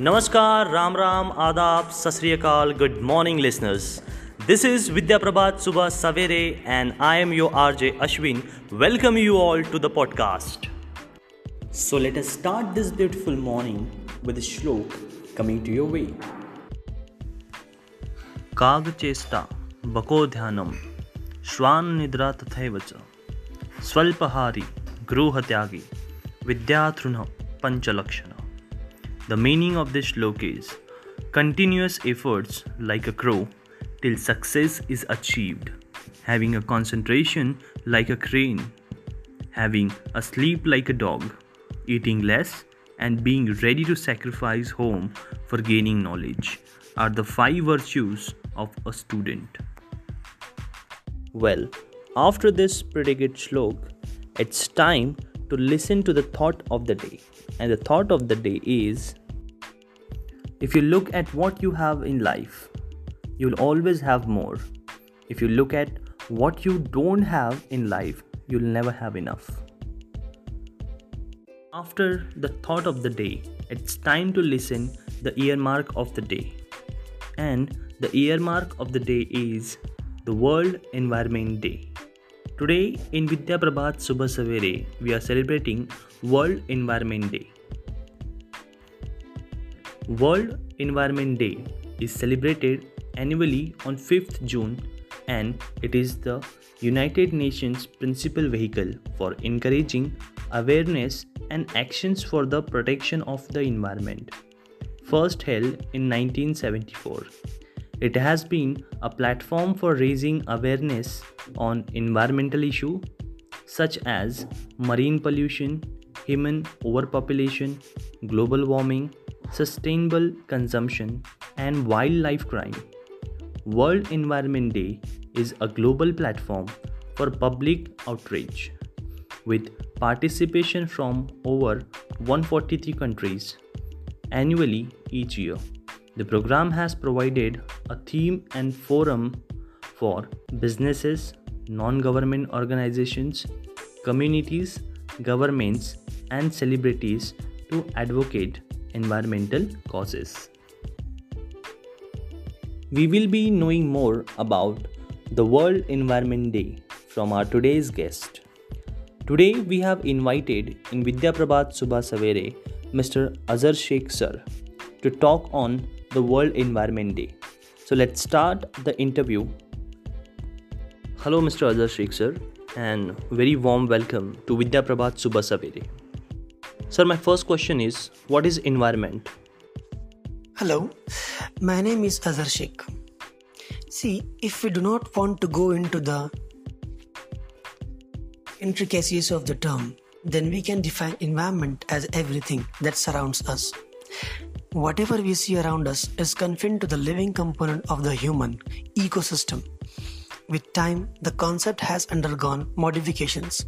नमस्कार, राम राम, आदाब, सत good morning listeners this is Vidya Prabhat, सुबह सवेरे and I am your R J Ashwin welcome you all to the podcast so let's start this beautiful morning with shlok coming to your way काग चेष्टा बको ध्यानम श्वान निद्रा तथैव च स्वल्पहारी गृहत्यागी विद्यातृण पंचलक्षण The meaning of this shlok is continuous efforts like a crow till success is achieved, having a concentration like a crane, having a sleep like a dog, eating less, and being ready to sacrifice home for gaining knowledge are the five virtues of a student. Well, after this predicate shlok, it's time to listen to the thought of the day. And the thought of the day is if you look at what you have in life, you'll always have more. If you look at what you don't have in life, you'll never have enough. After the thought of the day, it's time to listen the earmark of the day. And the earmark of the day is the World Environment Day. Today in Vidya Prabhat Subha Savere, we are celebrating World Environment Day. World Environment Day is celebrated annually on 5th June and it is the United Nations principal vehicle for encouraging awareness and actions for the protection of the environment. First held in 1974. It has been a platform for raising awareness on environmental issues such as marine pollution, human overpopulation, global warming, sustainable consumption, and wildlife crime. World Environment Day is a global platform for public outrage with participation from over 143 countries annually each year. The program has provided a theme and forum for businesses, non government organizations, communities, governments, and celebrities to advocate environmental causes. We will be knowing more about the World Environment Day from our today's guest. Today we have invited in Vidya Prabhat Subha Savere Mr. Azhar Sheikh sir to talk on the World Environment Day. So let's start the interview. Hello Mr. Azhar Sheikh sir and very warm welcome to Vidya Prabhat Subha Savere. Sir, my first question is what is environment? Hello, my name is Azhar Sheikh. See, if we do not want to go into the intricacies of the term, then we can define environment as everything that surrounds us. Whatever we see around us is confined to the living component of the human ecosystem. With time, the concept has undergone modifications.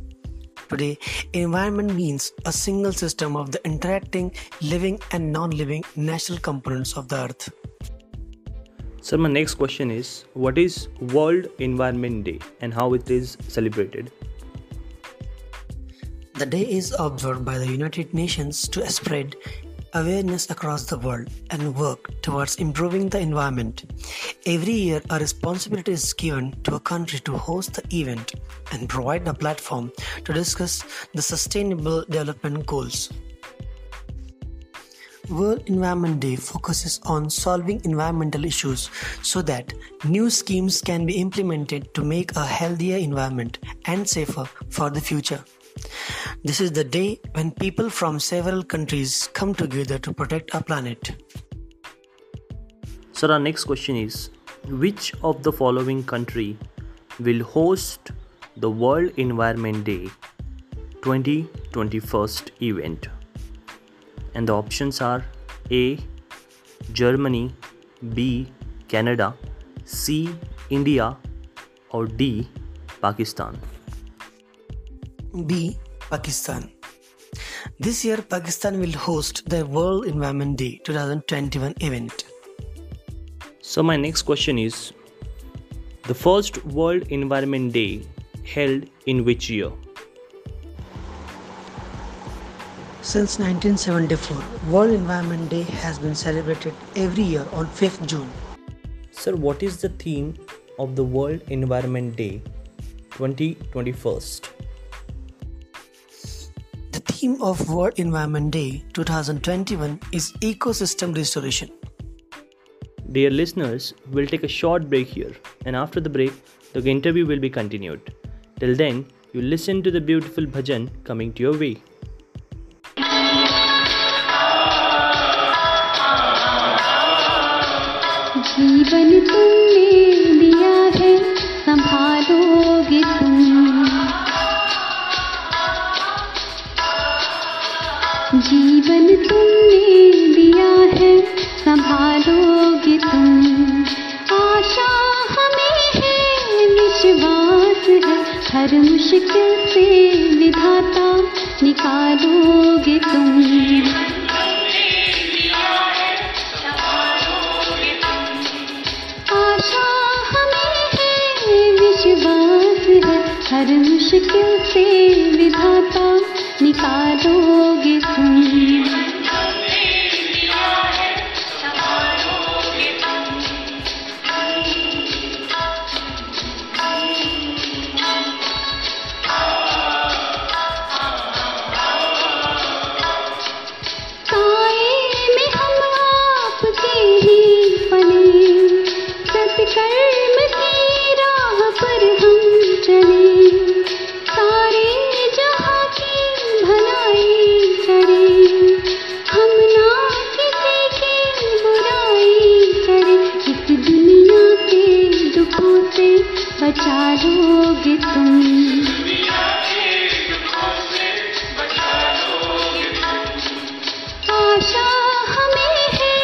Today, environment means a single system of the interacting, living, and non living natural components of the earth. Sir, my next question is what is World Environment Day and how it is celebrated? The day is observed by the United Nations to spread awareness across the world and work towards improving the environment. Every year, a responsibility is given to a country to host the event and provide a platform to discuss the sustainable development goals. World Environment Day focuses on solving environmental issues so that new schemes can be implemented to make a healthier environment and safer for the future. This is the day when people from several countries come together to protect our planet. So, our next question is Which of the following country will host the World Environment Day 2021 event? And the options are A. Germany, B. Canada, C. India, or D. Pakistan. B. Pakistan. This year, Pakistan will host the World Environment Day 2021 event. So, my next question is The first World Environment Day held in which year? Since 1974, World Environment Day has been celebrated every year on 5th June. Sir, what is the theme of the World Environment Day 2021? The theme of World Environment Day 2021 is ecosystem restoration. Dear listeners, we'll take a short break here, and after the break, the interview will be continued. Till then, you listen to the beautiful bhajan coming to your way. निकालोगे तुम? आशा हमें है विश्वास है हर मुश्किल से विधाता निकालोगे तुम। आशा हमें है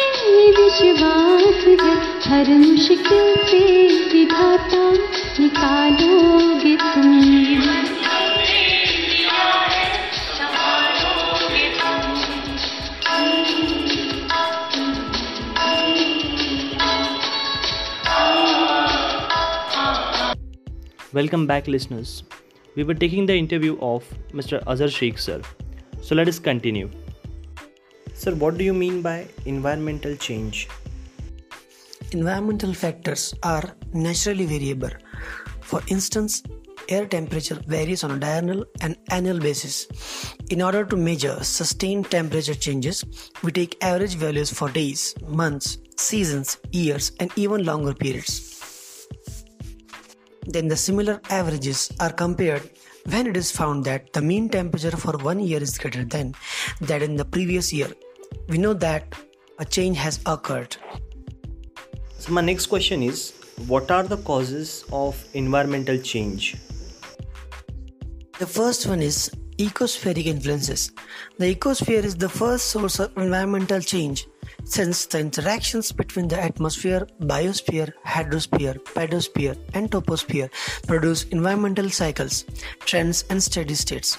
विश्वास हर मुश्किल से विधाता निकालोगे Welcome back, listeners. We were taking the interview of Mr. Azhar Sheikh, sir. So, let us continue. Sir, what do you mean by environmental change? Environmental factors are naturally variable. For instance, air temperature varies on a diurnal and annual basis. In order to measure sustained temperature changes, we take average values for days, months, seasons, years, and even longer periods. Then the similar averages are compared when it is found that the mean temperature for one year is greater than that in the previous year. We know that a change has occurred. So, my next question is What are the causes of environmental change? The first one is ecospheric influences. The ecosphere is the first source of environmental change since the interactions between the atmosphere, biosphere, hydrosphere, pedosphere, and toposphere produce environmental cycles, trends, and steady states.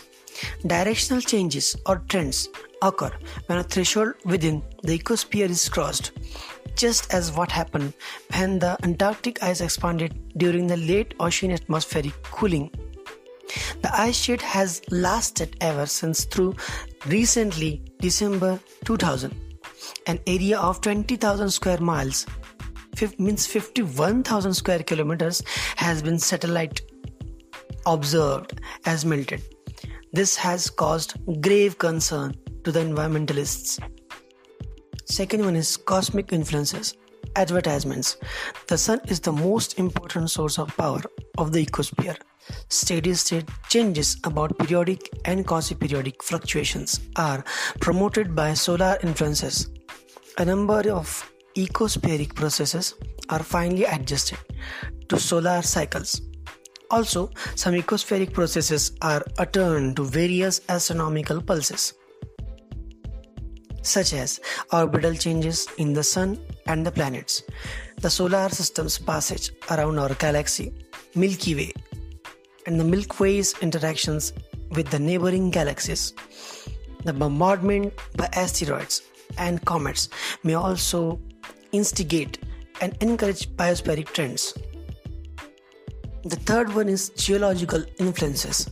Directional changes or trends occur when a threshold within the ecosphere is crossed, just as what happened when the Antarctic ice expanded during the late Eocene atmospheric cooling. The ice sheet has lasted ever since through recently December 2000. An area of 20,000 square miles means 51,000 square kilometers has been satellite observed as melted. This has caused grave concern to the environmentalists. Second one is cosmic influences. Advertisements. The sun is the most important source of power of the ecosphere. Steady state changes about periodic and quasi periodic fluctuations are promoted by solar influences. A number of ecospheric processes are finely adjusted to solar cycles. Also, some ecospheric processes are attuned to various astronomical pulses, such as orbital changes in the Sun and the planets, the solar system's passage around our galaxy, Milky Way, and the Milky Way's interactions with the neighboring galaxies. The bombardment by asteroids and comets may also instigate and encourage biospheric trends. The third one is geological influences.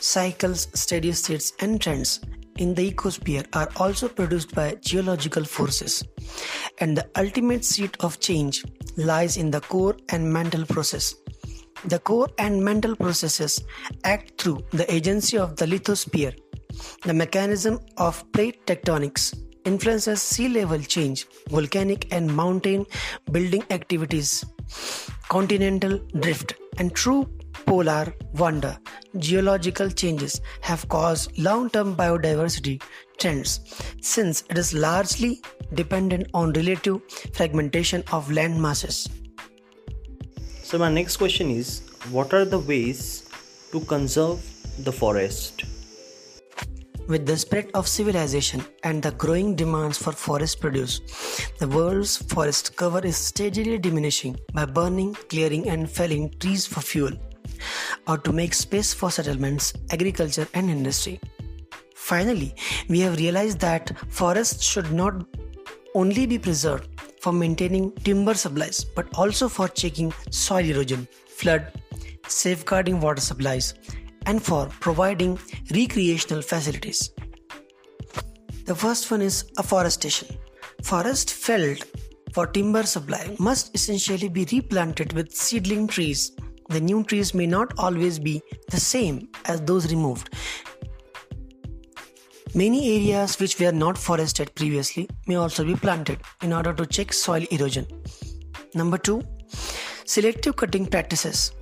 Cycles, steady states, and trends in the ecosphere are also produced by geological forces, and the ultimate seat of change lies in the core and mantle process. The core and mantle processes act through the agency of the lithosphere. The mechanism of plate tectonics influences sea level change, volcanic and mountain building activities, continental drift, and true polar wander. Geological changes have caused long term biodiversity trends since it is largely dependent on relative fragmentation of land masses. So, my next question is What are the ways to conserve the forest? With the spread of civilization and the growing demands for forest produce, the world's forest cover is steadily diminishing by burning, clearing, and felling trees for fuel or to make space for settlements, agriculture, and industry. Finally, we have realized that forests should not only be preserved for maintaining timber supplies but also for checking soil erosion, flood, safeguarding water supplies, and for providing recreational facilities. The first one is afforestation. Forest felled for timber supply must essentially be replanted with seedling trees. The new trees may not always be the same as those removed. Many areas which were not forested previously may also be planted in order to check soil erosion. Number two, selective cutting practices.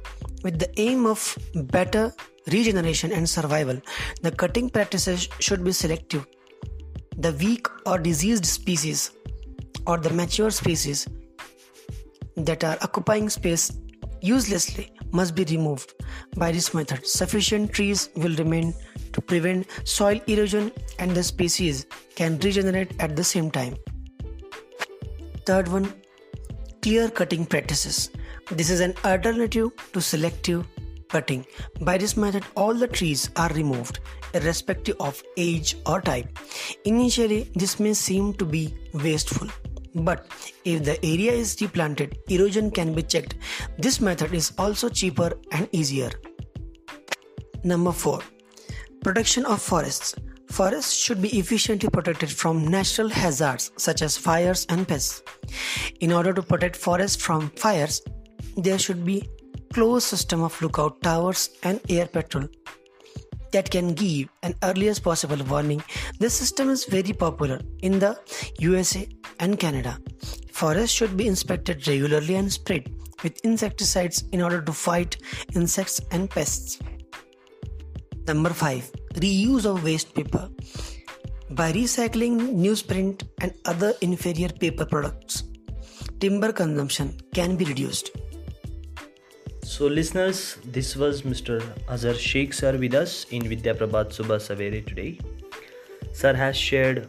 With the aim of better regeneration and survival, the cutting practices should be selective. The weak or diseased species or the mature species that are occupying space uselessly must be removed. By this method, sufficient trees will remain to prevent soil erosion and the species can regenerate at the same time. Third one, clear cutting practices. This is an alternative to selective cutting. By this method, all the trees are removed, irrespective of age or type. Initially, this may seem to be wasteful, but if the area is replanted, erosion can be checked. This method is also cheaper and easier. Number 4 Protection of forests. Forests should be efficiently protected from natural hazards such as fires and pests. In order to protect forests from fires, there should be closed system of lookout towers and air patrol that can give an earliest possible warning. This system is very popular in the USA and Canada. Forests should be inspected regularly and sprayed with insecticides in order to fight insects and pests. Number 5 Reuse of waste paper. By recycling newsprint and other inferior paper products, timber consumption can be reduced. So, listeners, this was Mr. Azhar Sheikh sir with us in Vidya Prabhat Subha Savere today. Sir has shared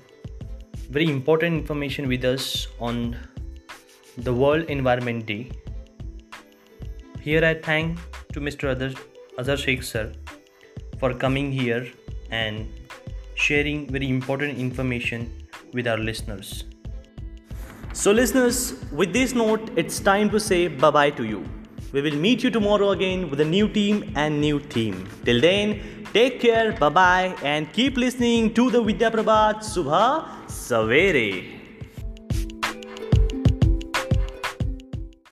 very important information with us on the World Environment Day. Here I thank to Mr. Azhar Sheikh sir for coming here and sharing very important information with our listeners. So, listeners, with this note, it's time to say bye bye to you. We will meet you tomorrow again with a new team and new theme. Till then, take care, bye bye, and keep listening to the Vidya Prabhat Subha Savere.